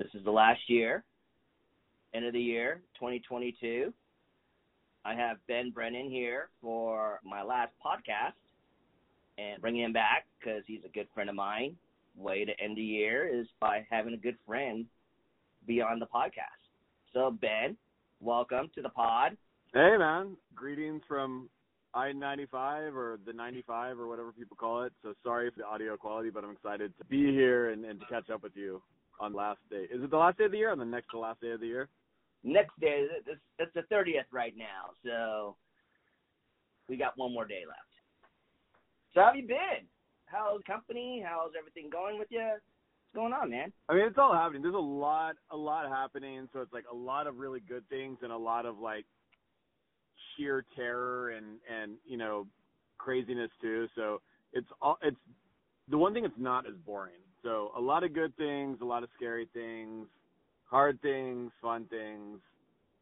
This is the last year, end of the year, 2022. I have Ben Brennan here for my last podcast and bringing him back because he's a good friend of mine. Way to end the year is by having a good friend be on the podcast. So, Ben, welcome to the pod. Hey, man. Greetings from I 95 or the 95 or whatever people call it. So sorry for the audio quality, but I'm excited to be here and, and to catch up with you on last day. Is it the last day of the year or the next to last day of the year? Next day, it's, it's the 30th right now. So we got one more day left. So how have you been? How's company? How's everything going with you? What's going on, man? I mean, it's all happening. There's a lot, a lot happening. So it's like a lot of really good things and a lot of like sheer terror and and you know craziness too. So it's all it's the one thing it's not as boring. So a lot of good things, a lot of scary things, hard things, fun things,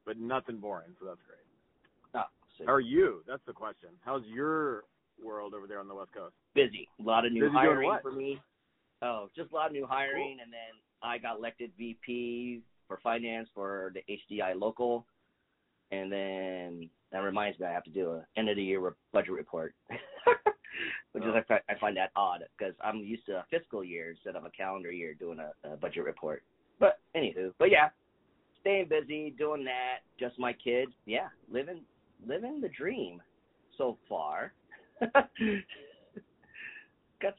but nothing boring. So that's great. Oh, How are you? That's the question. How's your world over there on the West Coast? Busy. A lot of new Busy hiring for me. Oh, just a lot of new hiring, and then I got elected VP for finance for the HDI local, and then that reminds me I have to do a end of the year re- budget report, which is Oh. I, fi- I find that odd because I'm used to a fiscal year instead of a calendar year doing a, a budget report. But anywho, but yeah, staying busy doing that. Just my kids, yeah, living living the dream so far. got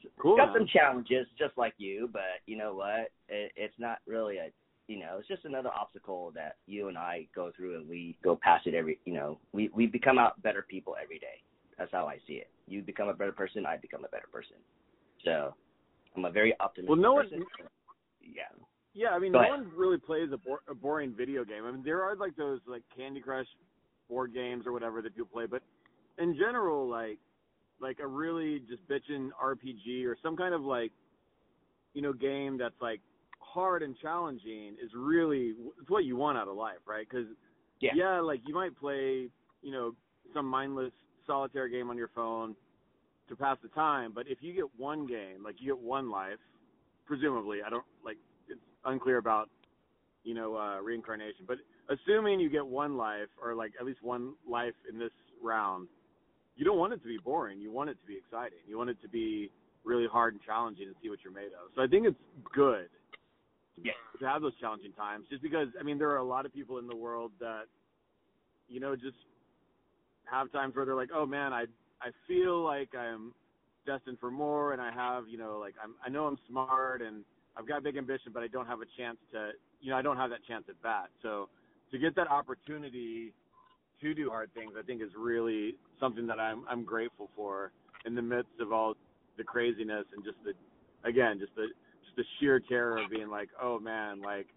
some, Cool, got man. some challenges just like you, but you know what? It, it's not really a you know, it's just another obstacle that you and I go through and we go past it every you know, we we become out better people every day. That's how I see it. You become a better person, I become a better person. So I'm a very optimistic Well, no one- yeah. Yeah, I mean, Go no ahead. one really plays a, bor- a boring video game. I mean, there are like those like Candy Crush board games or whatever that people play, but in general, like like a really just bitchin' RPG or some kind of like you know game that's like hard and challenging is really it's what you want out of life, right? Because Yeah. like you might play you know some mindless solitaire game on your phone to pass the time, but if you get one game, like you get one life, presumably, I don't like it's unclear about you know uh reincarnation, but assuming you get one life or like at least one life in this round, you don't want it to be boring. You want it to be exciting. You want it to be really hard and challenging and see what you're made of. So I think it's good Yeah. to have those challenging times just because I mean there are a lot of people in the world that you know just have times where they're like, "Oh man, I I feel like I'm destined for more and I have, you know, like I'm I know I'm smart and I've got big ambition, but I don't have a chance to, you know, I don't have that chance at bat. So to get that opportunity to do hard things, I think is really something that I'm I'm grateful for in the midst of all the craziness and just the again, just the the sheer terror of being like, "Oh man, like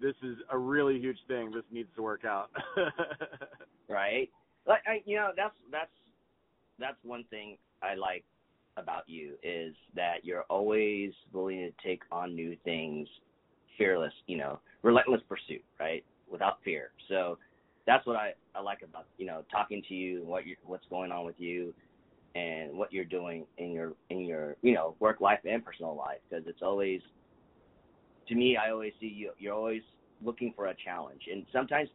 this is a really huge thing. This needs to work out." right? Like I, you know, that's that's that's one thing I like about you is that you're always willing to take on new things, fearless, you know, relentless pursuit, right? Without fear. So that's what I I like about you know talking to you, what you what's going on with you, and what you're doing in your in your you know work life and personal life because it's always to me I always see you you're always looking for a challenge. And sometimes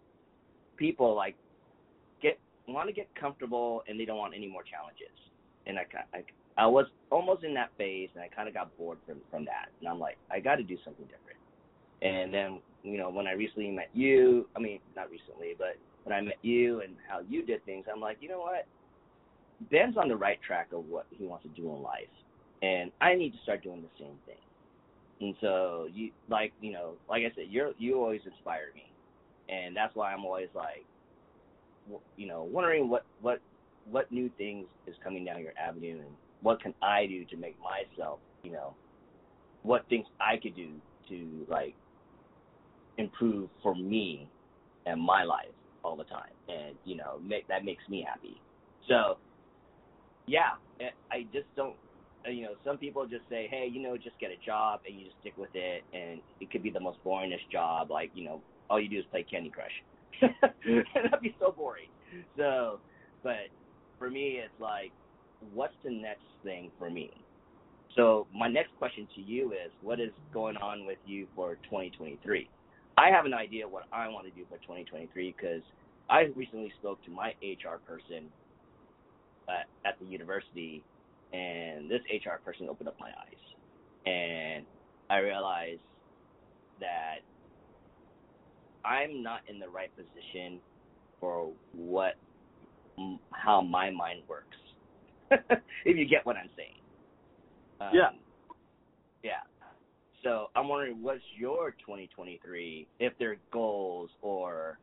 people like get want to get comfortable and they don't want any more challenges. And I I I was almost in that phase and I kind of got bored from from that. And I'm like I got to do something different. And then you know when I recently met you I mean not recently but when I met you and how you did things I'm like you know what Ben's on the right track of what he wants to do in life and I need to start doing the same thing. And so you like you know like I said you're you always inspire me. And that's why I'm always like you know wondering what what what new things is coming down your avenue and what can I do to make myself you know what things I could do to like improve for me and my life all the time. And you know make that makes me happy. So yeah I just don't uh, you know some people just say hey you know just get a job and you just stick with it and it could be the most boringest job like you know all you do is play Candy Crush. That'd be so boring. So but for me it's like what's the next thing for me? So my next question to you is, what is going on with you for 2023? I have an idea what I want to do for 2023 because I recently spoke to my HR person at, at the university, and this HR person opened up my eyes, and I realized that I'm not in the right position for what how my mind works. if you get what I'm saying. Um, yeah. Yeah. So I'm wondering, what's your 2023? If there are goals or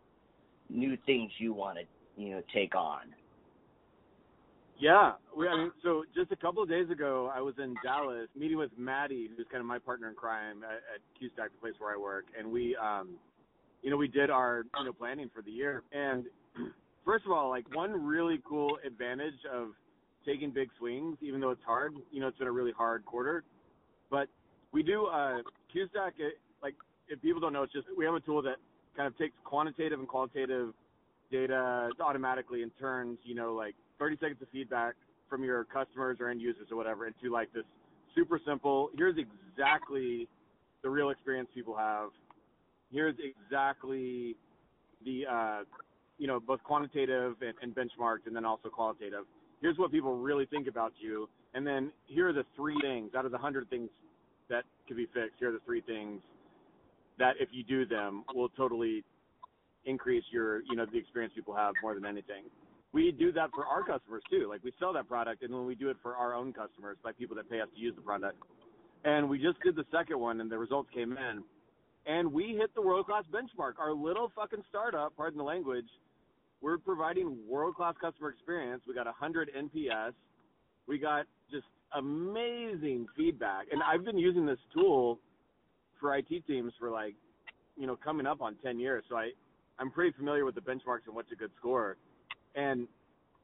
new things you want to, you know, take on. Yeah, we, I mean, so just a couple of days ago, I was in Dallas meeting with Maddie, who's kind of my partner in crime at, at QStack, the place where I work, and we, um, you know, we did our, you know, planning for the year. And first of all, like one really cool advantage of taking big swings, even though it's hard. You know, it's been a really hard quarter, but we do uh, QStack. It, like, if people don't know, it's just we have a tool that kind of takes quantitative and qualitative data automatically and turns, you know, like 30 seconds of feedback from your customers or end users or whatever into like this super simple. Here's exactly the real experience people have. Here's exactly the uh, you know both quantitative and, and benchmarked, and then also qualitative here's what people really think about you, and then here are the three things out of the hundred things that could be fixed. Here are the three things that if you do them will totally increase your, you know, the experience people have more than anything. We do that for our customers too. Like we sell that product, and then we do it for our own customers, by people that pay us to use the product. And we just did the second one, and the results came in, and we hit the world class benchmark. Our little fucking startup, pardon the language, we're providing world class customer experience. We got 100 NPS. We got just amazing feedback. And I've been using this tool for IT teams for like, you know, coming up on 10 years. So I, I'm pretty familiar with the benchmarks and what's a good score. And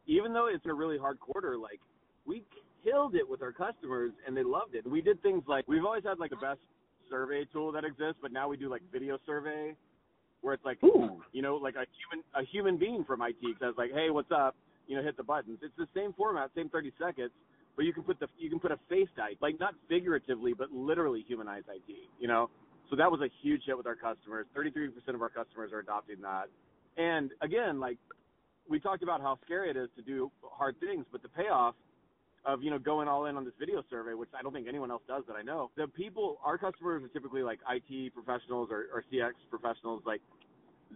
even though it's a really hard quarter, like we killed it with our customers and they loved it. We did things like we've always had like the best survey tool that exists, but now we do like video survey where it's like, Ooh. you know, like a human a human being from IT says like, hey, what's up? You know, hit the buttons. It's the same format, same 30 seconds, but you can put the you can put a face to like not figuratively, but literally humanize IT. You know, so that was a huge hit with our customers. 33% of our customers are adopting that. And again, like we talked about how scary it is to do hard things, but the payoff of you know going all in on this video survey, which I don't think anyone else does that I know. The people, our customers are typically like IT professionals or, or CX professionals. Like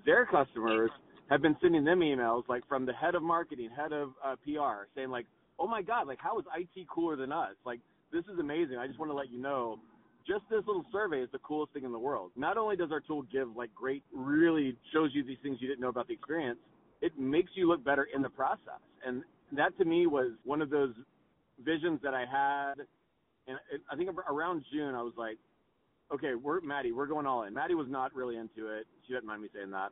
their customers have been sending them emails like from the head of marketing, head of uh, PR, saying like, "Oh my God, like how is IT cooler than us? Like this is amazing. I just want to let you know." Just this little survey is the coolest thing in the world. Not only does our tool give like great, really shows you these things you didn't know about the experience, it makes you look better in the process. And that to me was one of those visions that I had, and I think around June I was like, okay, we're Maddie, we're going all in. Maddie was not really into it. She didn't mind me saying that.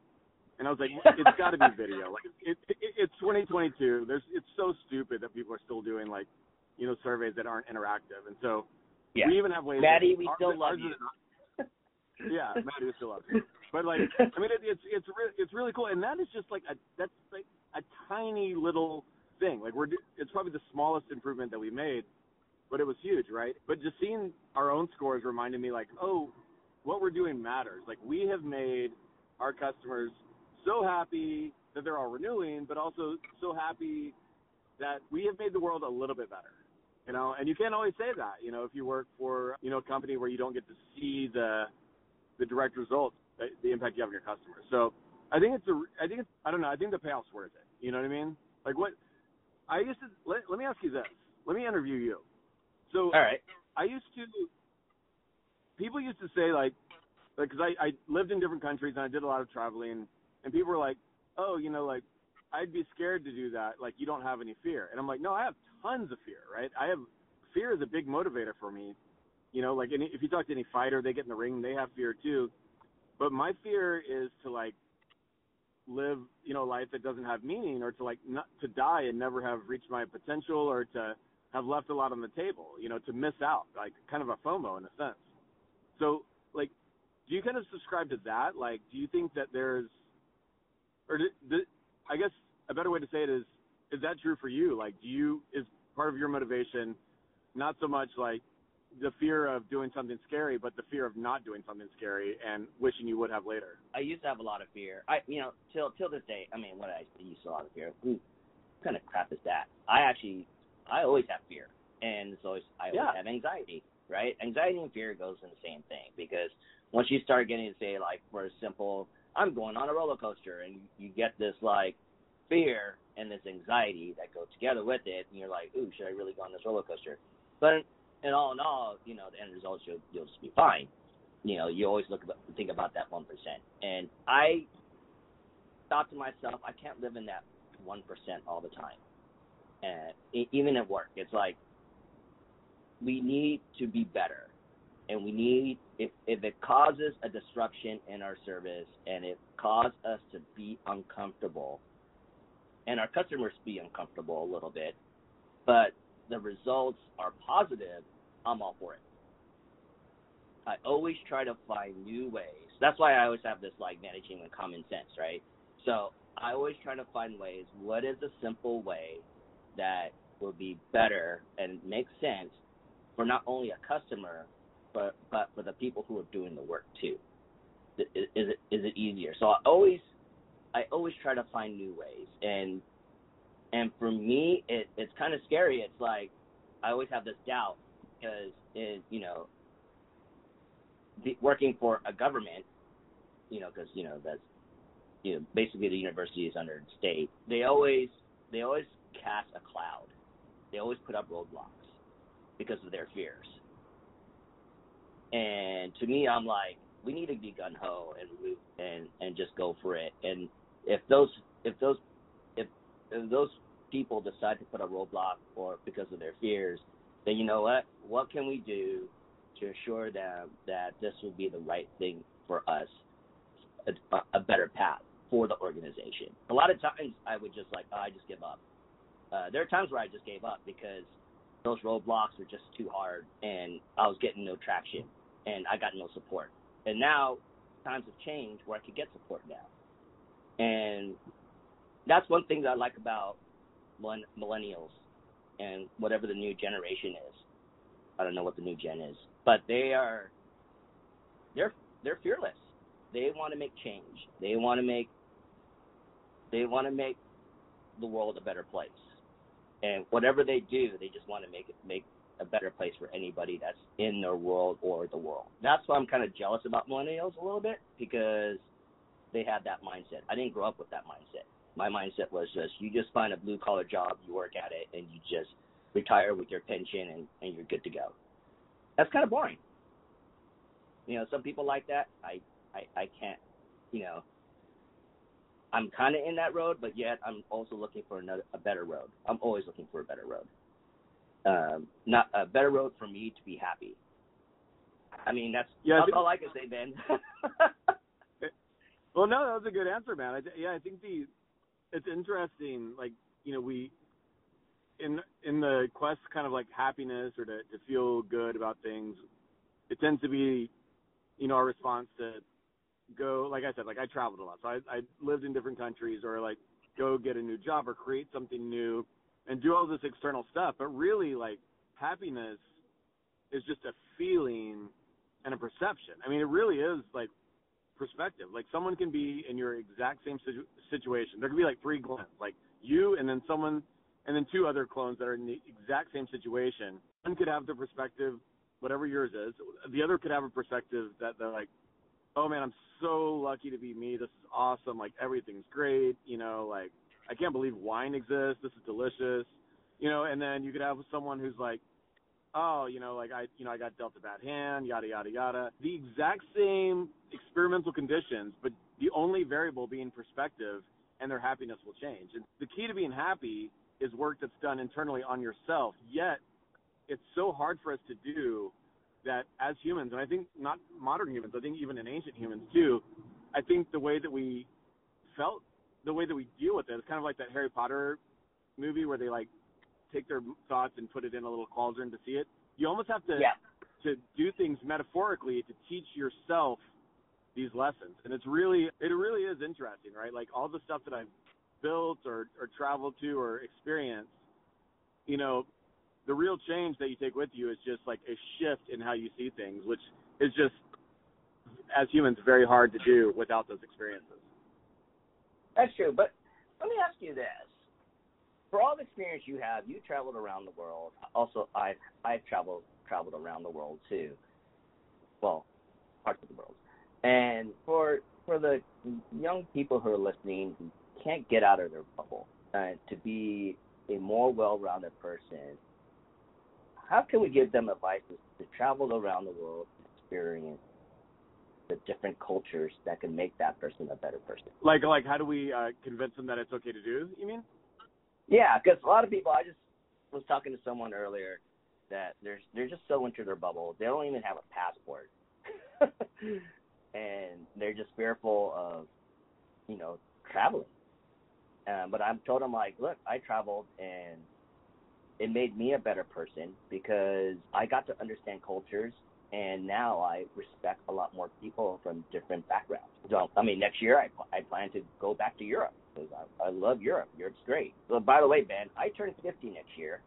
And I was like, it's got to be video. Like it, it, it's 2022. There's it's so stupid that people are still doing like, you know, surveys that aren't interactive. And so yeah. we even have ways. Maddie, of, we still love you. Yeah, Maddie, we still love you. But like, I mean, it, it's it's re- it's really cool, and that is just like a that's like a tiny little thing. Like we're it's probably the smallest improvement that we made, but it was huge, right? But just seeing our own scores reminded me like, oh, what we're doing matters. Like we have made our customers so happy that they're all renewing, but also so happy that we have made the world a little bit better. You know, and you can't always say that. You know, if you work for you know a company where you don't get to see the the direct results, uh, the impact you have on your customers. So I think it's a, I think it's, I don't know, I think the payoff's worth it. You know what I mean? Like what, I used to let, let me ask you this. Let me interview you. So all right, I used to. People used to say like, because I I lived in different countries and I did a lot of traveling, and people were like, oh, you know, like I'd be scared to do that. Like you don't have any fear, and I'm like, no, I have tons of fear. Right? I have fear is a big motivator for me. You know, like any, if you talk to any fighter, they get in the ring, they have fear too. But my fear is to like live, you know, life that doesn't have meaning, or to like not to die and never have reached my potential, or to have left a lot on the table, you know, to miss out, like kind of a FOMO in a sense. So, like, do you kind of subscribe to that? Like, do you think that there's, or do, do, I guess a better way to say it is, is that true for you? Like, do you is part of your motivation not so much like the fear of doing something scary, but the fear of not doing something scary and wishing you would have later. I used to have a lot of fear. I, you know, till till this day. I mean, what I used to have a lot of fear. Ooh, what kind of crap is that? I actually, I always have fear, and so always, I always Yeah. have anxiety. Right? Anxiety and fear goes in the same thing because once you start getting to say like, for a simple, I'm going on a roller coaster, and you get this like fear and this anxiety that go together with it, and you're like, ooh, should I really go on this roller coaster? But in all in all, you know, the end result you'll you'll just be fine. You know, you always look about, think about that one percent. And I thought to myself, I can't live in that one percent all the time. And even at work, it's like we need to be better, and we need if if it causes a disruption in our service and it causes us to be uncomfortable, and our customers be uncomfortable a little bit, but the results are positive, I'm all for it. I always try to find new ways. That's why I always have this like managing with common sense, right? So I always try to find ways. What is a simple way that will be better and make sense for not only a customer, but but for the people who are doing the work too? Is it is it easier? So I always I always try to find new ways, and and for me, it it's kind of scary. It's like I always have this doubt because it, you know, the, working for a government, you know, because you know that's you know basically the university is under state. They always they always cast a cloud. They always put up roadblocks because of their fears. And to me, I'm like, we need to be gun ho and and and just go for it. And if those if those if, if those people decide to put a roadblock or because of their fears, then you know what? What can we do to assure them that this will be the right thing for us, a, a better path for the organization? A lot of times I would just like, oh, I just give up. Uh, there are times where I just gave up because those roadblocks were just too hard and I was getting no traction and I got no support. And now times have changed where I could get support now. And that's one thing that I like about millennials and whatever the new generation is. I don't know what the new gen is, but they are they're they're fearless. They want to make change. They want to make they want to make the world a better place. And whatever they do, they just want to make it make a better place for anybody that's in their world or the world. That's why I'm kind of jealous about millennials a little bit because they have that mindset. I didn't grow up with that mindset. My mindset was just you just find a blue collar job, you work at it, and you just retire with your pension and, and you're good to go. That's kind of boring. You know, some people like that. I I, I can't. You know, I'm kind of in that road, but yet I'm also looking for another a better road. I'm always looking for a better road. Um, not a better road for me to be happy. I mean, that's Yeah, I that's think- all I can say, Ben. Well, no, that was a good answer, man. I, yeah, I think the it's interesting. Like you know, we in in the quest kind of like happiness or to to feel good about things. It tends to be, you know, our response to go. Like I said, like I traveled a lot, so I I lived in different countries or like go get a new job or create something new and do all this external stuff. But really, like happiness is just a feeling and a perception. I mean, it really is like perspective. Like someone can be in your exact same situ- situation. There could be like three clones, like you and then someone, and then two other clones that are in the exact same situation. One could have the perspective, whatever yours is. The other could have a perspective that they're like, oh man, I'm so lucky to be me. This is awesome. Like everything's great. You know, like I can't believe wine exists. This is delicious. You know, and then you could have someone who's like, oh, you know, like I, you know, I got dealt a bad hand, yada yada yada. The exact same experimental conditions, but the only variable being perspective, and their happiness will change. And the key to being happy is work that's done internally on yourself. Yet, it's so hard for us to do that as humans, and I think not modern humans, I think even in ancient humans too. I think the way that we felt, the way that we deal with it, it's kind of like that Harry Potter movie where they like take their thoughts and put it in a little cauldron to see it. You almost have to yeah. to do things metaphorically to teach yourself these lessons. And it's really it really is interesting, right? Like all the stuff that I've built or or traveled to or experienced, you know, the real change that you take with you is just like a shift in how you see things, which is just as humans very hard to do without those experiences. That's true, but let me ask you this: for all the experience you have, you traveled around the world. Also, I've I've traveled traveled around the world too. Well, parts of the world. And for for the young people who are listening who can't get out of their bubble, and to be a more well-rounded person, how can we give them advice to travel around the world, experience the different cultures that can make that person a better person? Like, like, how do we uh, convince them that it's okay to do? You mean? Yeah, because a lot of people. I just was talking to someone earlier that they're they're just so into their bubble. They don't even have a passport, and they're just fearful of, you know, traveling. Um, but I'm told them like, look, I traveled and it made me a better person because I got to understand cultures and now I respect a lot more people from different backgrounds. So, I mean, next year I I plan to go back to Europe because I, I love Europe. Europe's great. So, by the way, Ben, I turn 50 next year.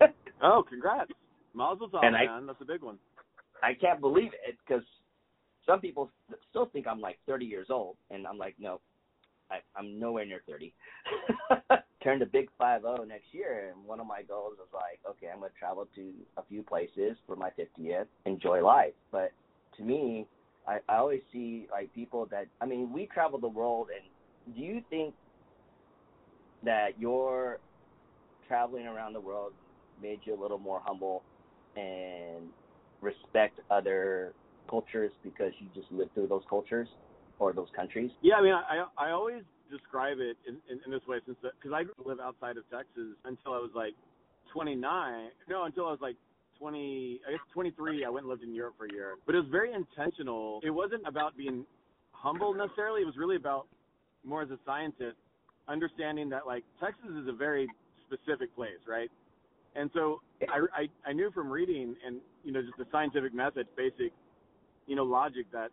oh, congrats! Mazel tov, man. I, That's a big one. I can't believe it because some people still think I'm like 30 years old, and I'm like, no, I, I'm nowhere near 30. Turn the big five zero next year, and one of my goals is like, okay, I'm gonna travel to a few places for my 50th, enjoy life. But to me, I, I always see like people that I mean, we travel the world, and do you think that your traveling around the world made you a little more humble and respect other cultures because you just lived through those cultures or those countries? Yeah, I mean, I I always describe it in, in, in this way since because I grew live outside of Texas until I was like 29. No, until I was like 20, I guess 23. I went and lived in Europe for a year, but it was very intentional. It wasn't about being humble necessarily. It was really about more as a scientist understanding that like Texas is a very specific place, right? And so I, I I knew from reading and you know just the scientific method, basic, you know logic that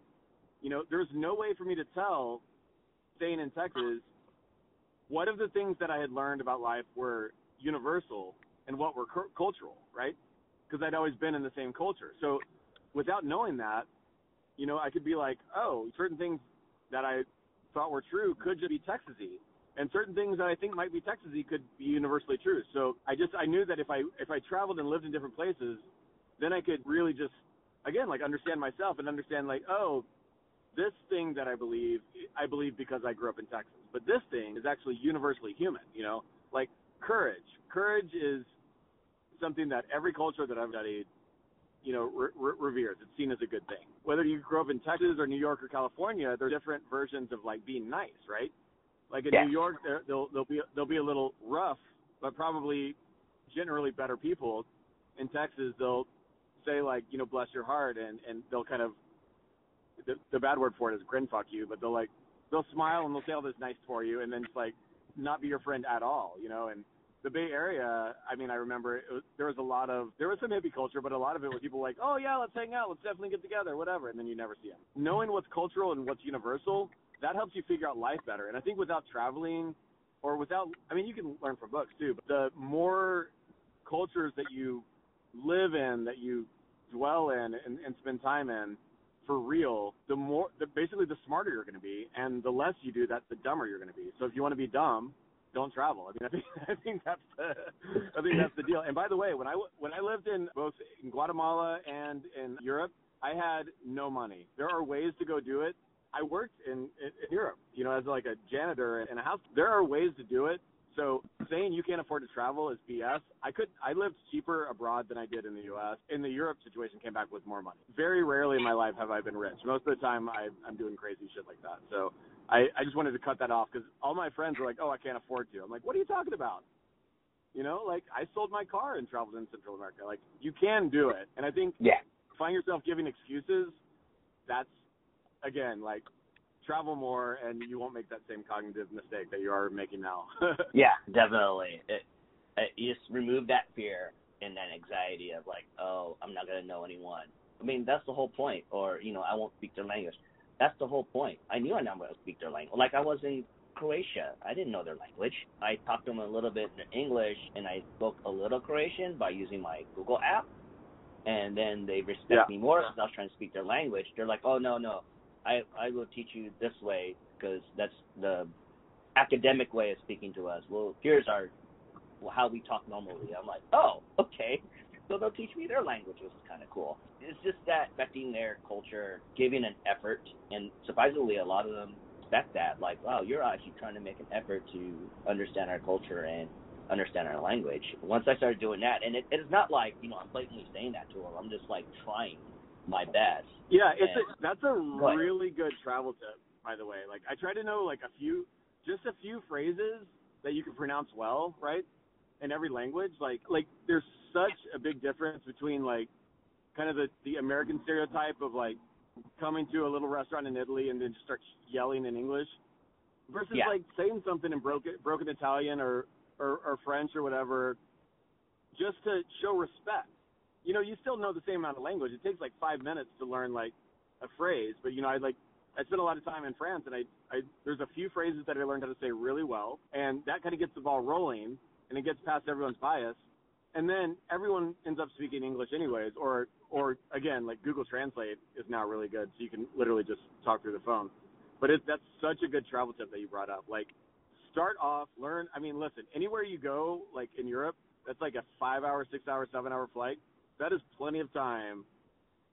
you know there's no way for me to tell staying in Texas what of the things that I had learned about life were universal and what were cu- cultural, right? Because I'd always been in the same culture. So without knowing that, you know, I could be like, oh, certain things that I thought were true could just be Texasy and certain things that I think might be Texasy could be universally true. So I just I knew that if I if I traveled and lived in different places, then I could really just again like understand myself and understand like oh this thing that I believe I believe because I grew up in Texas, but this thing is actually universally human. You know, like courage. Courage is something that every culture that I've studied you know, re- re- reveres. It's seen as a good thing. Whether you grew up in Texas or New York or California, there's different versions of like being nice, right? Like in Yeah. New York, they'll they'll be they'll be a little rough, but probably generally better people. In Texas, they'll say like you know bless your heart, and and they'll kind of the, the bad word for it is grin fuck you, but they'll like they'll smile and they'll say all this nice for you, and then just like not be your friend at all, you know. And the Bay Area, I mean, I remember it was, there was a lot of there was some hippie culture, but a lot of it was people like, oh yeah, let's hang out, let's definitely get together, whatever, and then you never see them. Knowing what's cultural and what's universal, that helps you figure out life better. And I think without traveling, or without, I mean, you can learn from books too, but the more cultures that you live in, that you dwell in, and, and spend time in, for real, the more, the, basically, the smarter you're going to be, and the less you do that, the dumber you're going to be. So if you want to be dumb, don't travel. I mean, I think I think that's the I think that's the deal. And by the way, when I when I lived in both in Guatemala and in Europe, I had no money. There are ways to go do it. I worked in, in, in Europe, you know, as like a janitor in a house. There are ways to do it. So saying you can't afford to travel is BS. I could I lived cheaper abroad than I did in the U.S. In the Europe situation, came back with more money. Very rarely in my life have I been rich. Most of the time, I, I'm doing crazy shit like that. So I, I just wanted to cut that off because all my friends were like, "Oh, I can't afford to." I'm like, "What are you talking about?" You know, like I sold my car and traveled in Central America. Like you can do it, and I think Yeah. find yourself giving excuses. That's again like travel more, and you won't make that same cognitive mistake that you are making now. Yeah, definitely. It, it, you just remove that fear and that anxiety of like, oh, I'm not gonna know anyone. I mean, that's the whole point. Or you know, I won't speak their language. That's the whole point. I knew not gonna speak their language. Like I was in Croatia. I didn't know their language. I talked to them a little bit in English, and I spoke a little Croatian by using my Google app. And then they respect Yeah. me more because I was trying to speak their language. They're like, "Oh no, no, I I will teach you this way because that's the academic way of speaking to us. Well, here's our how we talk normally." I'm like, "Oh, okay." So they'll teach me their language, which is kind of cool. It's just that respecting their culture, giving an effort, and surprisingly, a lot of them respect that. Like, wow, you're actually trying to make an effort to understand our culture and understand our language. Once I started doing that, and it, it's not like you know I'm blatantly saying that to them. I'm just like trying my best. Yeah, it's And- a, that's a ahead. really good travel tip, by the way. Like I try to know like a few, just a few phrases that you can pronounce well, right? In every language, like like there's such a big difference between like kind of the the American stereotype of like coming to a little restaurant in Italy and then just start yelling in English versus Yeah. like saying something in broken broken Italian or, or or French or whatever, just to show respect. You know, you still know the same amount of language. It takes like five minutes to learn like a phrase, but you know, I like I spent a lot of time in France, and I, I there's a few phrases that I learned how to say really well, and that kind of gets the ball rolling, and it gets past everyone's bias, and then everyone ends up speaking English anyways, or or again, like Google Translate is now really good, so you can literally just talk through the phone. But it, that's such a good travel tip that you brought up. Like, start off, learn. I mean, listen, anywhere you go, like in Europe, that's like a five-hour, six-hour, seven-hour flight. That is plenty of time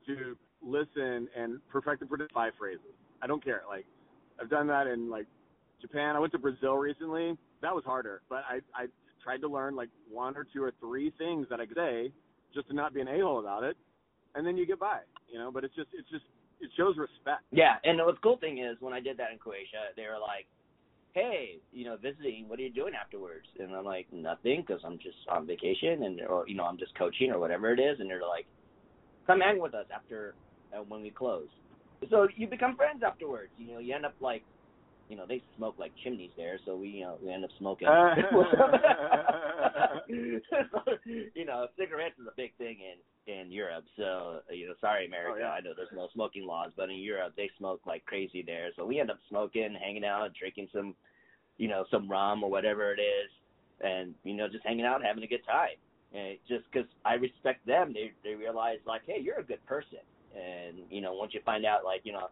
to listen and perfect and predict five phrases. I don't care. Like, I've done that in like Japan. I went to Brazil recently. That was harder, but I I tried to learn like one or two or three things that I could say just to not be an a-hole about it, and then you get by. You know, but it's just it's just it shows respect. Yeah, and the cool thing is when I did that in Croatia, they were like, "Hey, you know, visiting. What are you doing afterwards?" And I'm like, "Nothing, because I'm just on vacation, and or you know, I'm just coaching or whatever it is." And they're like, "Come hang with us after uh, when we close." So you become friends afterwards. You know, you end up like, you know, they smoke like chimneys there, so we you know we end up smoking. Uh, you know, cigarettes is a big thing in in Europe. So you know, sorry America, Oh, yeah. I know there's no smoking laws, but in Europe they smoke like crazy there. So we end up smoking, hanging out, drinking some, you know, some rum or whatever it is, and you know, just hanging out, having a good time. And just because I respect them, they they realize like, hey, you're a good person, and you know, once you find out like, you know,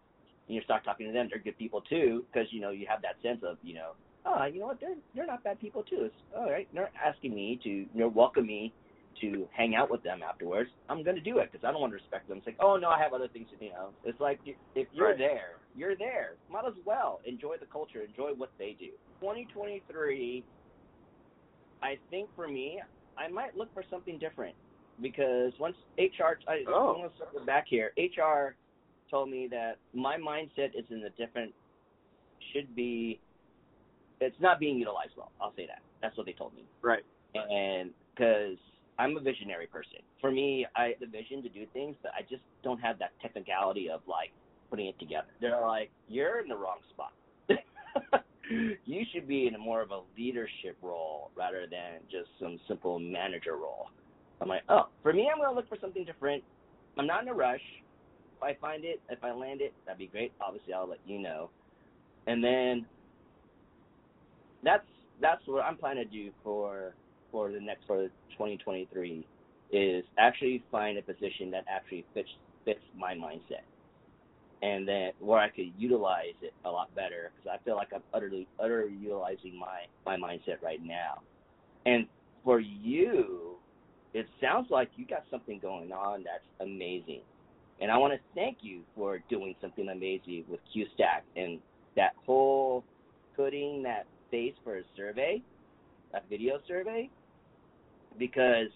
and you start talking to them, they're good people too, because you know you have that sense of you know, oh, you know what, they're they're not bad people too. It's all right. They're asking me to, you know, welcome me to hang out with them afterwards. I'm gonna do it because I don't want to respect them. It's like, oh no, I have other things to do. You know, it's like if you're Right. there, you're there. Might as well enjoy the culture, enjoy what they do. 2023, I think for me, I might look for something different because once HR, I, Oh. I'm gonna circle back here. HR told me that my mindset is in a different, should be, it's not being utilized well. I'll say that. That's what they told me Right. and because I'm a visionary person. For me, I the vision to do things, but I just don't have that technicality of like putting it together. They're like, you're in the wrong spot. you should be in a more of a leadership role rather than just some simple manager role. I'm like, oh, for me, I'm gonna look for something different. I'm not in a rush. I find it, if I land it, that'd be great. Obviously, I'll let you know. And then that's that's what I'm planning to do for for the next for 2023 is actually find a position that actually fits fits my mindset, and then where I could utilize it a lot better because I feel like I'm utterly utterly utilizing my my mindset right now. And for you, it sounds like you got something going on that's amazing, and I want to thank you for doing something amazing with QStack and that whole putting that face for a survey, a video survey, because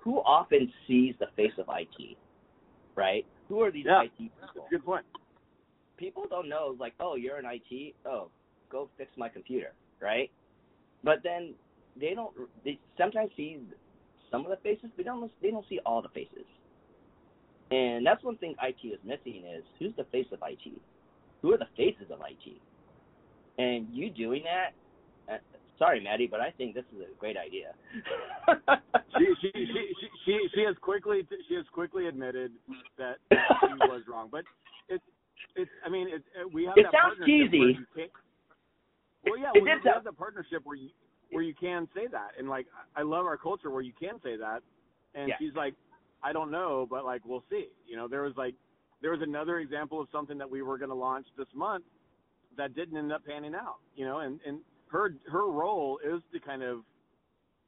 who often sees the face of IT, right? Who are these Yeah. IT people? Good point. People don't know, like, oh, you're an IT, oh, go fix my computer, right? But then they don't. They sometimes see some of the faces, but they don't. They don't see all the faces. And that's one thing IT is missing is who's the face of IT? Who are the faces of IT? And you doing that? Uh, sorry, Maddie, but I think this is a great idea. she, she, she, she, she, she has quickly, she has quickly admitted that she was wrong. But it's, it's I mean, it, it, we have It that sounds cheesy. Well, yeah, It we, we have the partnership where you where you can say that, and like I love our culture where you can say that. And Yeah. she's like, I don't know, but like we'll see. You know, there was like there was another example of something that we were going to launch this month that didn't end up panning out. You know, and and her her role is to kind of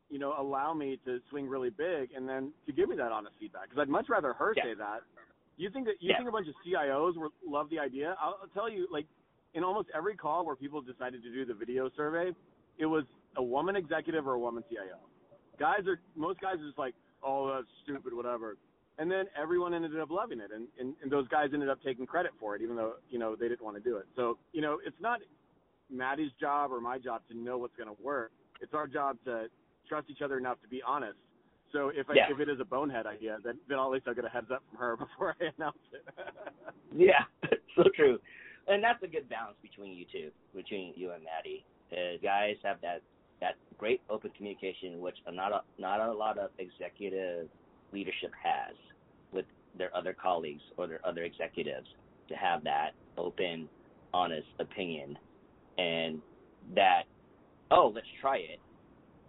you know allow me to swing really big and then to give me that honest feedback because I'd much rather her Yeah. say that. You think that you Yeah. think a bunch of CIOs were, love the idea? I'll, I'll tell you, like in almost every call where people decided to do the video survey, it was a woman executive or a woman CIO. Guys are most guys are just like, oh, that's stupid, whatever. And then everyone ended up loving it, and, and and those guys ended up taking credit for it, even though you know they didn't want to do it. So you know, it's not Maddie's job or my job to know what's going to work. It's our job to trust each other enough to be honest. So if I, Yeah. if it is a bonehead idea, then then at least I'll get a heads up from her before I announce it. Yeah, so true. And that's a good balance between you two, between you and Maddie. Uh, guys have that that great open communication, which not a, not a lot of executive leadership has with their other colleagues or their other executives to have that open, honest opinion, and that oh, let's try it.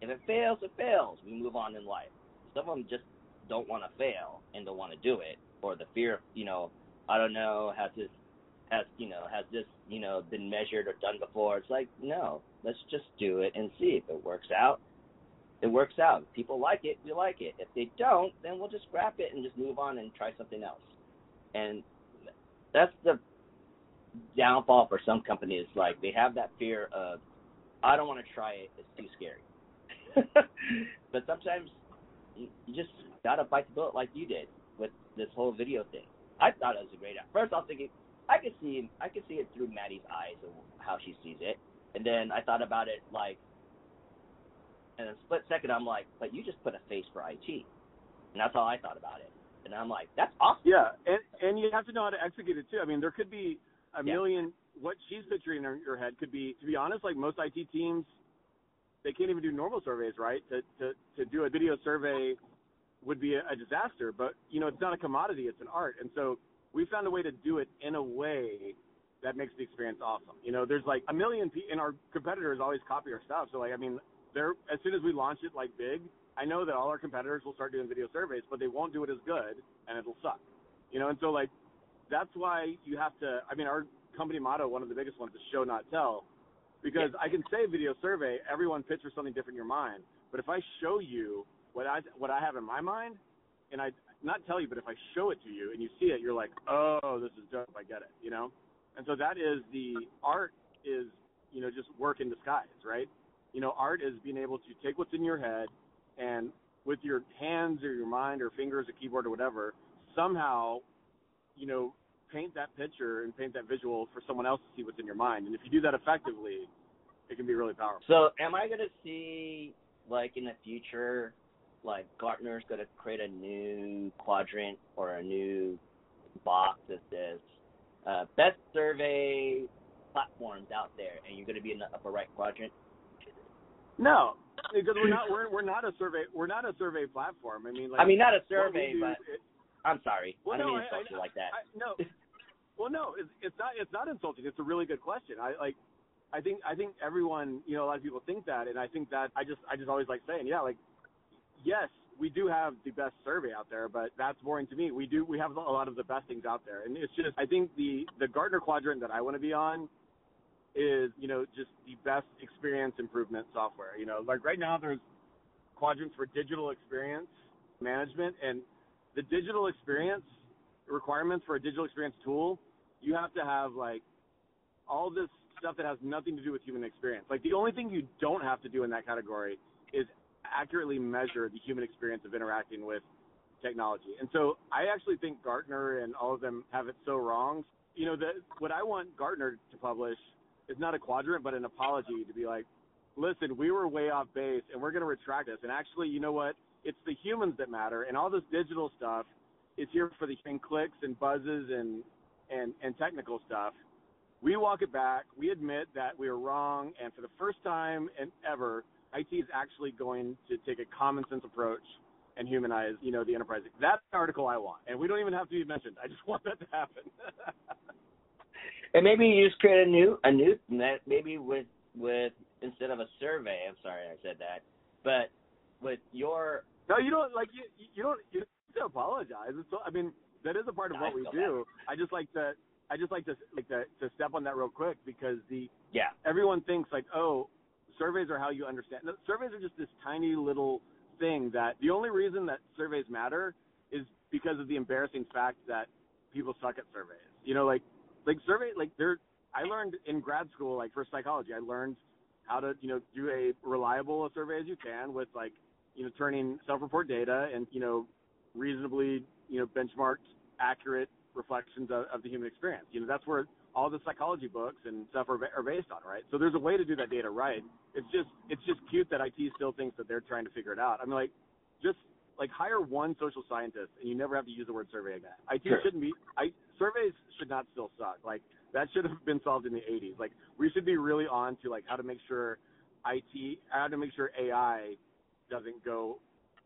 If it fails, it fails. We move on in life. Some of them just don't want to fail and don't want to do it, or the fear of you know I don't know, how this has you know, has this, you know, been measured or done before? It's like, no, let's just do it and see if it works out. It works out. If people like it, we like it. If they don't, then we'll just scrap it and just move on and try something else. And that's the downfall for some companies. Like they have that fear of, I don't want to try it. It's too scary. but sometimes you just gotta bite the bullet like you did with this whole video thing. I thought it was a great. First, I was thinking I could see I could see it through Maddie's eyes of how she sees it, and then I thought about it like, in a split second, I'm like, but you just put a face for IT, and that's how I thought about it. And I'm like, that's awesome. Yeah, and and you have to know how to execute it too. I mean, there could be a Yeah. million. What she's picturing in her, her head could be, to be honest, like most IT teams, they can't even do normal surveys, right? To to to do a video survey would be a, a disaster. But you know, it's not a commodity; it's an art. And so we found a way to do it in a way that makes the experience awesome. You know, there's like a million people, and our competitors always copy our stuff. So like, I mean, they're as soon as we launch it like big, I know that all our competitors will start doing video surveys, but they won't do it as good, and it'll suck. You know, and so like that's why you have to. I mean, our company motto, one of the biggest ones, is show not tell, because I can say video survey, everyone pictures something different in your mind, but if I show you what I what I have in my mind, and I not tell you, but if I show it to you and you see it, you're like, oh, this is dope. I get it. You know, and so that is the art is you know just work in disguise, right? You know, art is being able to take what's in your head and with your hands or your mind or fingers or keyboard or whatever, somehow, you know, paint that picture and paint that visual for someone else to see what's in your mind. And if you do that effectively, it can be really powerful. So, am I gonna see like in the future, like Gartner's gonna create a new quadrant or a new box that says uh, best survey platforms out there, and you're gonna be in the upper right quadrant? No, because we're not we're we're not a survey we're not a survey platform. I mean, like I mean, not a survey, but it- I'm sorry, Well, I didn't no, mean to I- insult you like that. I, no, well, no, it's, it's not. It's not insulting. It's a really good question. I like. I think. I think everyone. You know, a lot of people think that, and I think that. I just. I just always like saying, yeah, like, yes, we do have the best survey out there, but that's boring to me. We do. We have a lot of the best things out there, and it's just. I think the the Gartner quadrant that I want to be on is, you know, just the best experience improvement software. You know, like right now there's quadrants for digital experience management, and the digital experience requirements for a digital experience tool, you have to have like all this stuff that has nothing to do with human experience. Like the only thing you don't have to do in that category is accurately measure the human experience of interacting with technology. And so I actually think Gartner and all of them have it so wrong. You know, the, what I want Gartner to publish is not a quadrant, but an apology to be like, listen, we were way off base and we're going to retract this. And actually, you know what? It's the humans that matter, and all this digital stuff is here for the clicks and buzzes and and and technical stuff. We walk it back. We admit that we were wrong, and for the first time and ever, IT is actually going to take a common sense approach and humanize, you know, the enterprise. That's the article I want, and we don't even have to be mentioned. I just want that to happen. and maybe you just create a new a new that maybe with with instead of a survey. I'm sorry I said that, but with your no, you don't like you you don't you don't apologize. It's, I mean that is a part of what we do. I just like to I just like to like to, to step on that real quick because the yeah everyone thinks like oh surveys are how you understand. No, surveys are just this tiny little thing that the only reason that surveys matter is because of the embarrassing fact that people suck at surveys. You know, like like survey like there I learned in grad school like for psychology I learned how to you know do a reliable survey as you can with like you know turning self-report data and you know reasonably you know benchmarked accurate reflections of, of the human experience. You know that's where all the psychology books and stuff are, are based on, right? So there's a way to do that data right. It's just it's just cute that IT still thinks that they're trying to figure it out. I mean, like just like hire one social scientist and you never have to use the word survey again. IT sure. shouldn't be. I surveys should not still suck. Like that should have been solved in the 80s. Like we should be really on to like how to make sure IT, how to make sure AI doesn't go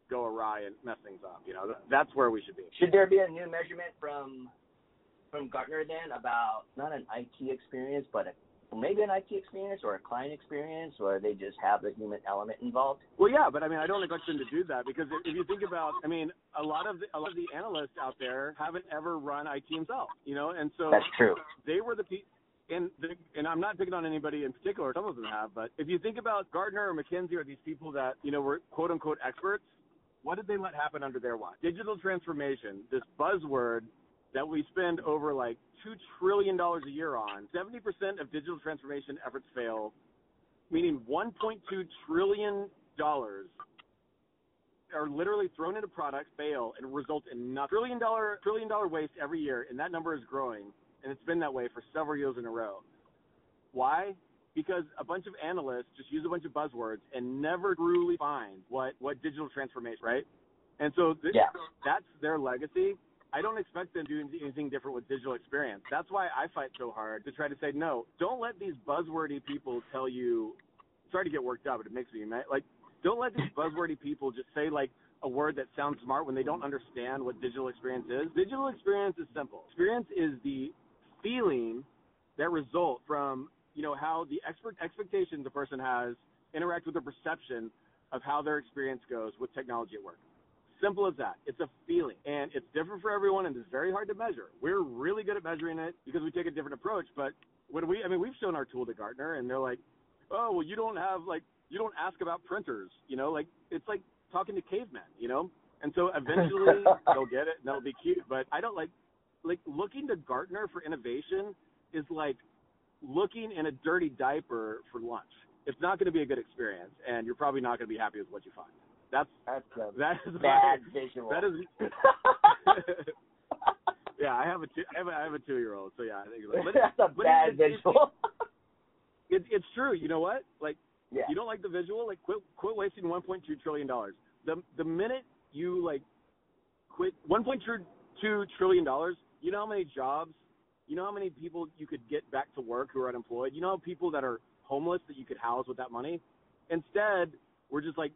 go awry and mess things up. You know, that's where we should be. Should there be a new measurement from from Gartner then about not an IT experience, but a maybe an IT experience or a client experience, or they just have the human element involved? Well, yeah, but I mean, I don't expect them to do that because if, you think about, I mean, a lot of the, a lot of the analysts out there haven't ever run IT themselves, you know, and so that's true. They were the people. And the, and I'm not picking on anybody in particular. Some of them have, but if you think about Gartner or McKinsey or these people that you know were quote unquote experts, what did they let happen under their watch? Digital transformation, this buzzword that we spend over like $2 trillion a year on, 70% of digital transformation efforts fail, meaning $1.2 trillion are literally thrown into products, fail, and result in nothing. Trillion dollar, trillion dollar waste every year, and that number is growing, and it's been that way for several years in a row. Why? Because a bunch of analysts just use a bunch of buzzwords and never truly find what, what digital transformation, right? And so th- yeah. that's their legacy. I don't expect them to do anything different with digital experience. That's why I fight so hard to try to say, no, don't let these buzzwordy people tell you, sorry to get worked up, but it makes me mad. Like, don't let these buzzwordy people just say, like, a word that sounds smart when they don't understand what digital experience is. Digital experience is simple. Experience is the feeling that result from, you know, how the expert expectations a person has interact with the perception of how their experience goes with technology at work. Simple as that. It's a feeling, and it's different for everyone, and it's very hard to measure. We're really good at measuring it because we take a different approach. But when we, I mean, we've shown our tool to Gartner, and they're like, "Oh, well, you don't have like, you don't ask about printers, you know, like it's like talking to cavemen, you know." And so eventually they'll get it, and that'll be cute. But I don't like, like looking to Gartner for innovation is like looking in a dirty diaper for lunch. It's not going to be a good experience, and you're probably not going to be happy with what you find. That's that's a that is bad my, visual. That is. yeah, I have a two. I have a, I have a two year old, so yeah, I think like, that's a bad it, visual. It, it, it's true. You know what? Like, yeah. you don't like the visual. Like, quit quit wasting 1.2 trillion dollars. The the minute you like quit 1.2 trillion dollars, you know how many jobs, you know how many people you could get back to work who are unemployed. You know how people that are homeless that you could house with that money. Instead, we're just like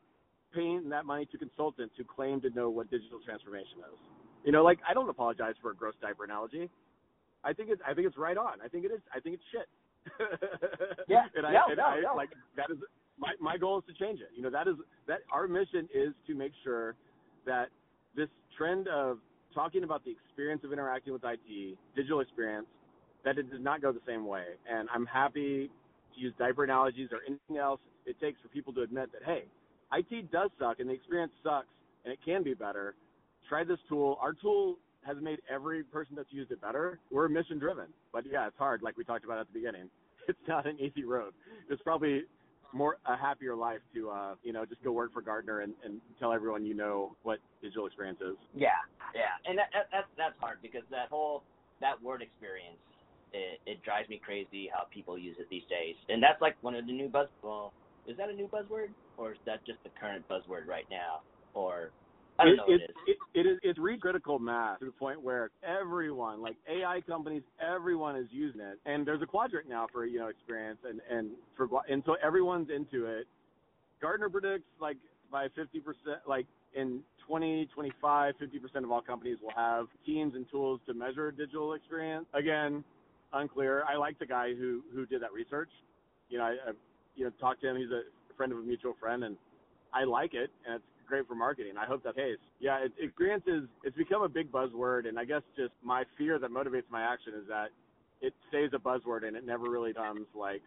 paying that money to consultants who claim to know what digital transformation is. You know, like I don't apologize for a gross diaper analogy. I think it's I think it's right on. I think it is. I think it's shit. yeah. and I, no, and no, I no. like that is my my goal is to change it. You know, that is that our mission is to make sure that this trend of talking about the experience of interacting with IT, digital experience, that it does not go the same way. And I'm happy to use diaper analogies or anything else it takes for people to admit that hey, IT does suck and the experience sucks and it can be better. Try this tool. Our tool has made every person that's used it better. We're mission driven, but yeah, it's hard. Like we talked about at the beginning, it's not an easy road. It's probably more a happier life to uh, you know just go work for Gartner and, and tell everyone you know what digital experience is. Yeah, yeah, and that, that that's that's hard because that whole that word experience it, it drives me crazy how people use it these days, and that's like one of the new buzz. Well, is that a new buzzword, or is that just the current buzzword right now? Or I don't it, know it, it is. It, it is it's reached critical mass to the point where everyone, like AI companies, everyone is using it, and there's a quadrant now for you know experience, and and for and so everyone's into it. Gartner predicts like by 50 percent, like in 2025, 50 percent of all companies will have teams and tools to measure digital experience. Again, unclear. I like the guy who who did that research. You know, I, I you know talked to him. He's a friend of a mutual friend, and I like it, and it's great for marketing. I hope that case. Yeah, it, grants is it's become a big buzzword, and I guess just my fear that motivates my action is that it stays a buzzword and it never really becomes like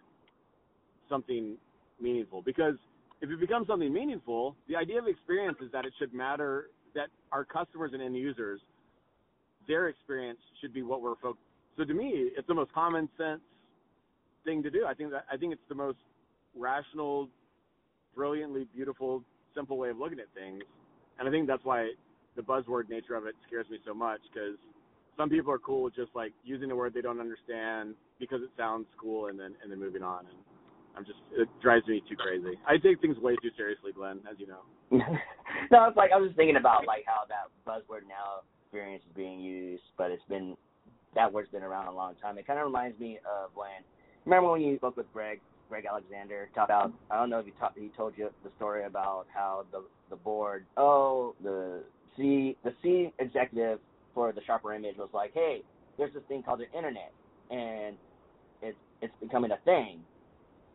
something meaningful. Because if it becomes something meaningful, the idea of experience is that it should matter that our customers and end users, their experience should be what we're focused. So to me, it's the most common sense thing to do. I think that I think it's the most rational, brilliantly beautiful, simple way of looking at things. And I think that's why the buzzword nature of it scares me so much because some people are cool with just like using a word they don't understand because it sounds cool and then and then moving on and I'm just it drives me too crazy. I take things way too seriously, Glenn, as you know. no, it's like I was just thinking about like how that buzzword now experience is being used, but it's been that word's been around a long time. It kind of reminds me of when remember when you spoke with Greg Greg Alexander talked about I don't know if he talked he told you the story about how the the board oh the C the C executive for the Sharper Image was like hey there's this thing called the internet and it's it's becoming a thing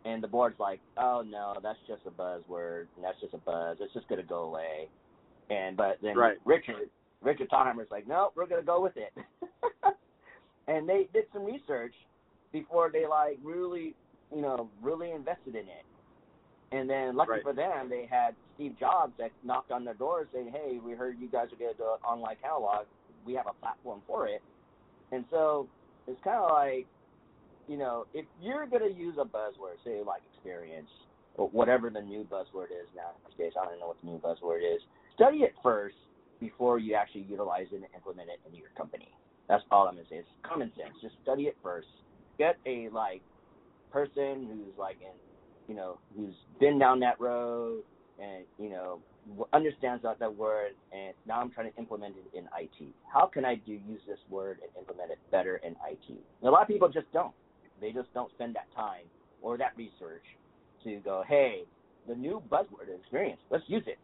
and the board's like, oh no, that's just a buzzword, and that's just a buzz. It's just gonna go away. And but then right. Richard Richard Thalheimer's like, no, we're gonna go with it. and they did some research before they like really, you know, really invested in it. And then lucky right. for them, they had Steve Jobs that knocked on their door saying, hey, we heard you guys are gonna do an online catalog. We have a platform for it. And so it's kind of like you know, if you're going to use a buzzword, say like experience or whatever the new buzzword is now these days, I don't know what the new buzzword is. Study it first before you actually utilize it and implement it into your company. That's all I'm gonna say. It's common sense. Just study it first. Get a like person who's like in, you know, who's been down that road and you know understands that, that word. And now I'm trying to implement it in IT. How can I do use this word and implement it better in IT? And a lot of people just don't. They just don't spend that time or that research to go, hey, the new buzzword experience. Let's use it.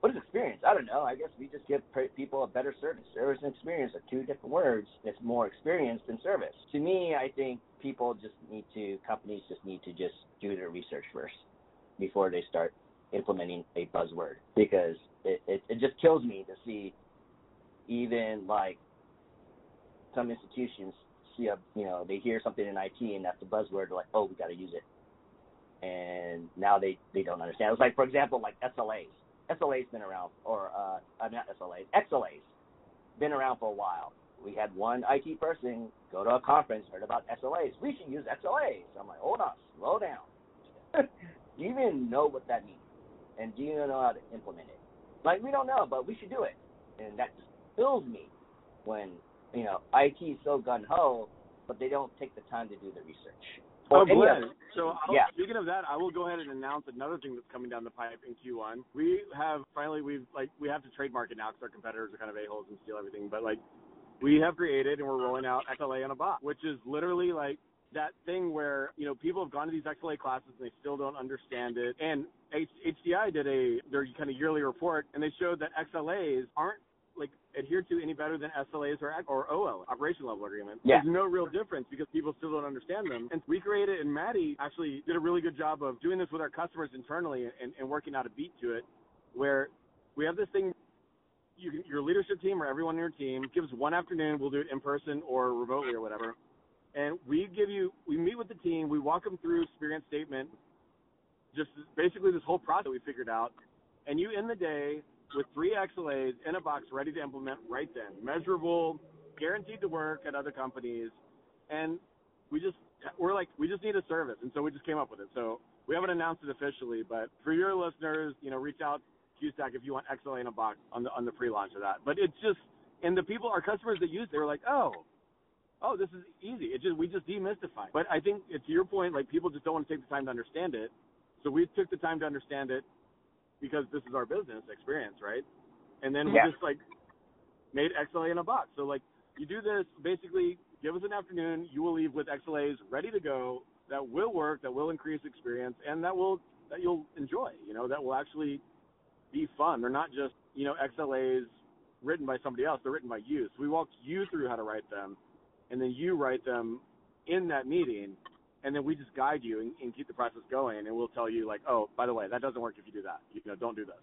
What is experience? I don't know. I guess we just give people a better service. Service and experience are two different words. It's more experience than service. To me, I think people just need to, companies just need to just do their research first before they start implementing a buzzword because it, it, it just kills me to see even like some institutions see a you know they hear something in IT and that's the buzzword they're like oh we got to use it and now they they don't understand it's like for example like SLAs SLA's been around or uh not SLA's, XLA's been around for a while. We had one IT person go to a conference heard about SLAs we should use XLAs I'm like hold on slow down. Do you even know what that means? And do you know how to implement it? Like we don't know but we should do it. And that just kills me when you know, IT is so gun ho, but they don't take the time to do the research. Oh, Glenn. So yeah. speaking of that, I will go ahead and announce another thing that's coming down the pipe in Q1. We have finally we've like we have to trademark it now because our competitors are kind of a holes and steal everything. But like we have created and we're rolling out XLA in a box, which is literally like that thing where you know people have gone to these XLA classes and they still don't understand it. And HDI did a their kind of yearly report and they showed that XLAs aren't like adhere to any better than SLAs or or OL operation level agreements. Yeah. There's no real difference because people still don't understand them. And we created, and Maddie actually did a really good job of doing this with our customers internally and, and working out a beat to it, where we have this thing. You, your leadership team or everyone in your team gives one afternoon. We'll do it in person or remotely or whatever. And we give you, we meet with the team. We walk them through experience statement, just basically this whole process we figured out. And you end the day with three XLAs in a box ready to implement right then. Measurable, guaranteed to work at other companies. And we just, we're like, we just need a service. And so we just came up with it. So we haven't announced it officially, but for your listeners, you know, reach out to QStack if you want XLA in a box on the, on the pre-launch of that. But it's just, and the people, our customers that use it, they were like, oh, oh, this is easy. It just, we just demystify. But I think it's your point, like people just don't want to take the time to understand it. So we took the time to understand it because this is our business experience, right? And then we yeah. just like made XLA in a box. So like you do this basically give us an afternoon, you will leave with XLAs ready to go that will work, that will increase experience and that will that you'll enjoy, you know, that will actually be fun. They're not just, you know, XLAs written by somebody else, they're written by you. So we walk you through how to write them and then you write them in that meeting, and then we just guide you and, and keep the process going, and we'll tell you like, oh, by the way, that doesn't work if you do that. You know, don't do this.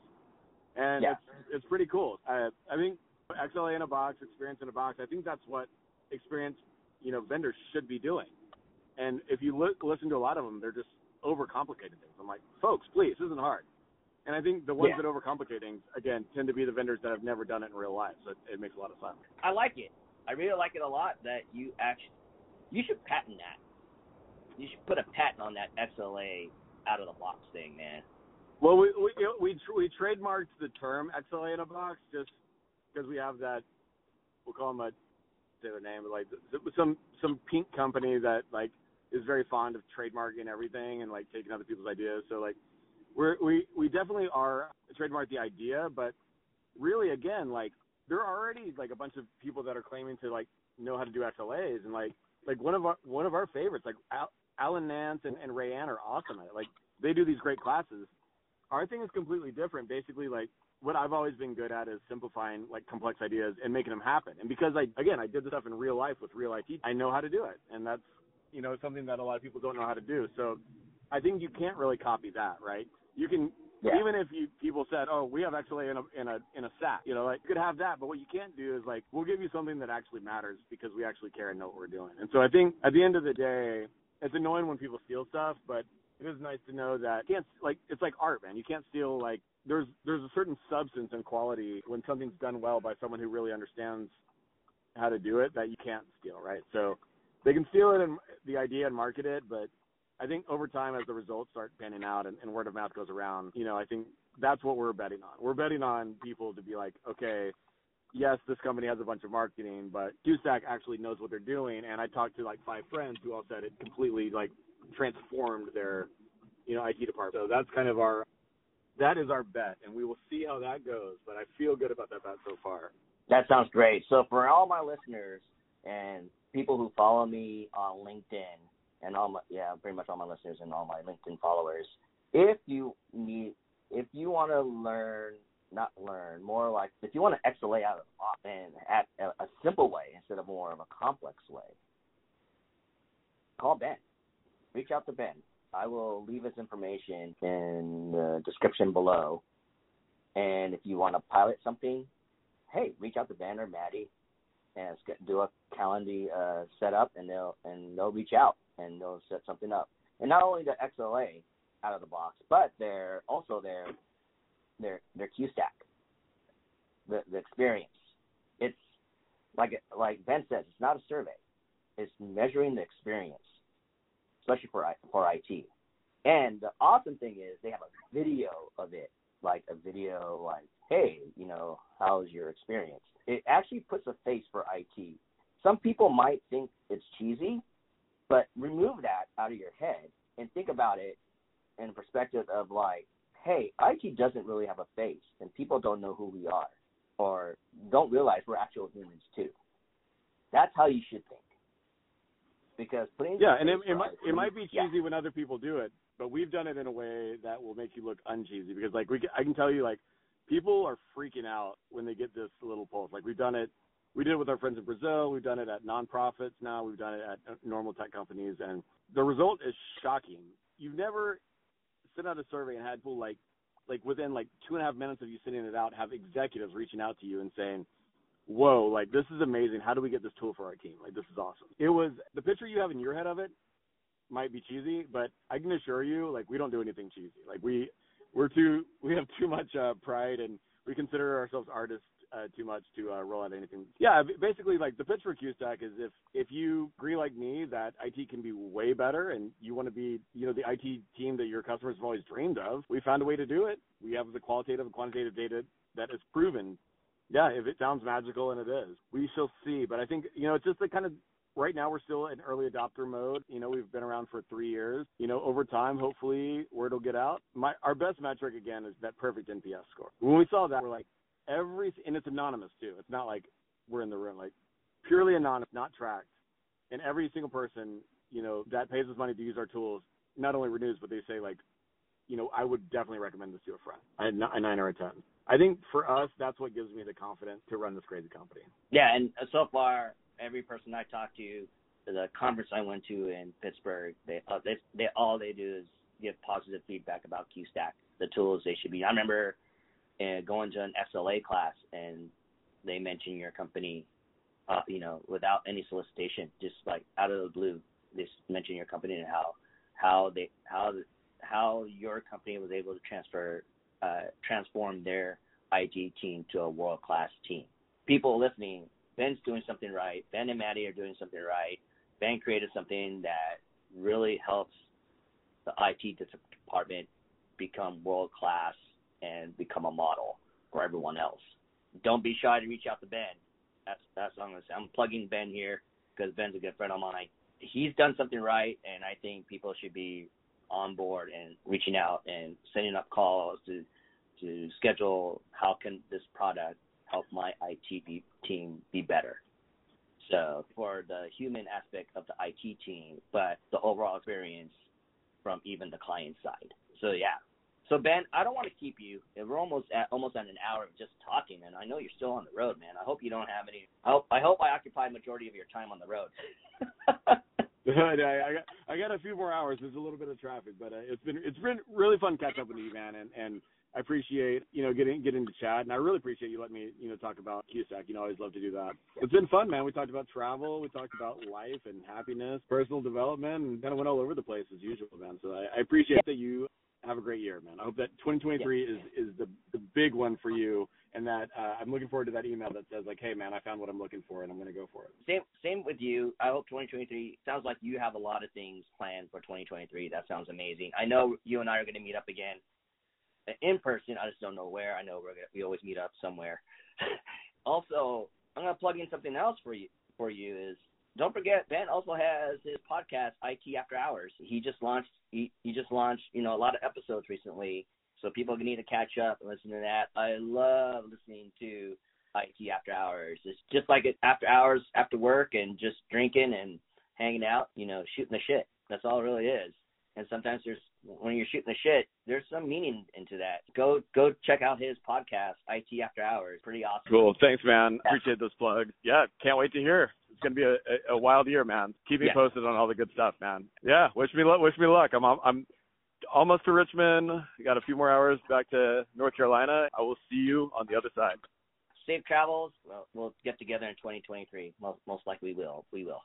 And Yeah. it's it's pretty cool. I I think XLA in a box, experience in a box. I think that's what experience, you know, vendors should be doing. And if you look listen to a lot of them, they're just overcomplicating things. I'm like, folks, please, this isn't hard. And I think the ones Yeah. that overcomplicate things again tend to be the vendors that have never done it in real life. So it, it makes a lot of sense. I like it. I really like it a lot that you actually you should patent that. You should put a patent on that XLA out of the box thing, man. Well, we we we, we trademarked the term XLA in a box just because we have that. We'll call them a say their name, but like some some pink company that like is very fond of trademarking everything and like taking other people's ideas. So like we're we we definitely are trademark the idea, but really again like there are already like a bunch of people that are claiming to like know how to do XLAs and like like one of our one of our favorites like Alan Nance and, and Ray Ann are awesome at it. Like they do these great classes. Our thing is completely different. Basically, like what I've always been good at is simplifying like complex ideas and making them happen. And because I again I did this stuff in real life with real IT, I know how to do it, and that's you know something that a lot of people don't know how to do. So I think you can't really copy that, right? You can Yeah. even if you people said, "Oh, we have XLA in a in a in a SAT," you know, like you could have that, but what you can't do is like we'll give you something that actually matters because we actually care and know what we're doing. And so I think at the end of the day, it's annoying when people steal stuff, but it is nice to know that you can't like it's like art, man. You can't steal like there's there's a certain substance and quality when something's done well by someone who really understands how to do it that you can't steal, right? So they can steal it and the idea and market it, but I think over time as the results start panning out and, and word of mouth goes around, you know, I think that's what we're betting on. We're betting on people to be like, okay, yes, this company has a bunch of marketing, but QStack actually knows what they're doing. And I talked to like five friends who all said it completely like transformed their, you know, IT department. So that's kind of our, that is our bet, and we will see how that goes. But I feel good about that bet so far. That sounds great. So for all my listeners and people who follow me on LinkedIn and all my yeah, pretty much all my listeners and all my LinkedIn followers, if you need if you want to learn not learn, more like if you want to XLA out box and at a, a simple way instead of more of a complex way, call Ben. Reach out to Ben. I will leave his information in the description below. And if you want to pilot something, hey, reach out to Ben or Maddie and do a calendar uh, setup, and they'll and they'll reach out and they'll set something up. And not only the XLA out of the box, but they're also their their their QStack, the the experience. It's like like Ben says, it's not a survey. It's measuring the experience, especially for for IT. And the awesome thing is they have a video of it, like a video like, hey, you know, how's your experience? It actually puts a face for IT. Some people might think it's cheesy, but remove that out of your head and think about it in perspective of like, hey, IT doesn't really have a face, and people don't know who we are, or don't realize we're actual humans too. That's how you should think. Because putting Yeah, and it, it might it might be yeah. cheesy when other people do it, but we've done it in a way that will make you look uncheesy. Because like we, I can tell you, like people are freaking out when they get this little pulse. Like we've done it, we did it with our friends in Brazil. We've done it at nonprofits. Now we've done it at normal tech companies, and the result is shocking. You've never sent out a survey and had people like, like within like two and a half minutes of you sending it out, have executives reaching out to you and saying, whoa, like this is amazing. How do we get this tool for our team? Like this is awesome. It was the picture you have in your head of it might be cheesy, but I can assure you, like we don't do anything cheesy. Like we we're too we have too much uh, pride and we consider ourselves artists uh, too much to uh, roll out anything. Yeah, basically, like the pitch for QStack is if if you agree like me that IT can be way better and you want to be you know the IT team that your customers have always dreamed of, we found a way to do it. We have the qualitative and quantitative data that is proven. Yeah, if it sounds magical, and it is, we shall see. But I think you know it's just the kind of right now we're still in early adopter mode. You know, we've been around for three years. You know, over time, hopefully, word will get out. My our best metric again is that perfect NPS score. When we saw that, we're like every and it's anonymous too. It's not like we're in the room, like purely anonymous, not tracked. And every single person, you know, that pays us money to use our tools, not only renews, but they say like, you know, I would definitely recommend this to a friend. I had a nine or a ten. I think for us, that's what gives me the confidence to run this crazy company. Yeah, and so far, every person I talked to the conference I went to in Pittsburgh, they uh, they they all they do is give positive feedback about QStack, the tools they should be. I remember uh, going to an SLA class and they mention your company, uh, you know, without any solicitation, just like out of the blue, they mention your company and how how they how how your company was able to transfer uh, transform their IT team to a world class team. People listening, Ben's doing something right. Ben and Maddie are doing something right. Ben created something that really helps the IT department become world class and become a model for everyone else. Don't be shy to reach out to Ben. That's that's what I'm gonna say. I'm plugging Ben here because Ben's a good friend of mine. He's done something right, and I think people should be on board and reaching out and sending up calls to to schedule how can this product help my IT be, team be better. So for the human aspect of the IT team, but the overall experience from even the client side. So yeah. So Ben, I don't want to keep you. We're almost at almost at an hour of just talking, and I know you're still on the road, man. I hope you don't have any. I hope I, hope I occupy majority of your time on the road. I, got I got a few more hours. There's a little bit of traffic, but uh, it's been it's been really fun catch up with you, man, and and I appreciate you know getting getting to chat, and I really appreciate you letting me you know talk about QStack. You know, I always love to do that. It's been fun, man. We talked about travel, we talked about life and happiness, personal development, and kind of went all over the place as usual, man. So I, I appreciate that you have a great year, man. I hope that 2023 yeah. is is the the big one for you, and that uh, I'm looking forward to that email that says like, hey, man, I found what I'm looking for, and I'm going to go for it. Same same with you. I hope 2023 sounds like you have a lot of things planned for 2023. That sounds amazing. I know you and I are going to meet up again in person. I just don't know where. I know we're gonna, we always meet up somewhere. also, I'm gonna plug in something else for you. For you is don't forget Ben also has his podcast IT After Hours. He just launched he, he just launched you know a lot of episodes recently, so people can need to catch up and listen to that. I love listening to IT After Hours. It's just like it after hours after work and just drinking and hanging out, you know, shooting the shit. That's all it really is. And sometimes there's when you're shooting the shit, there's some meaning into that. Go go check out his podcast, IT After Hours. Pretty awesome. Cool. Thanks, man. Yeah. Appreciate those plugs. Yeah, can't wait to hear. It's gonna be a, a, a wild year, man. Keep me yeah. posted on all the good stuff, man. Yeah. Wish me luck. Wish me luck. I'm I'm almost to Richmond. Got a few more hours back to North Carolina. I will see you on the other side. Safe travels. Well, we'll get together in 2023. Most most likely we will. We will.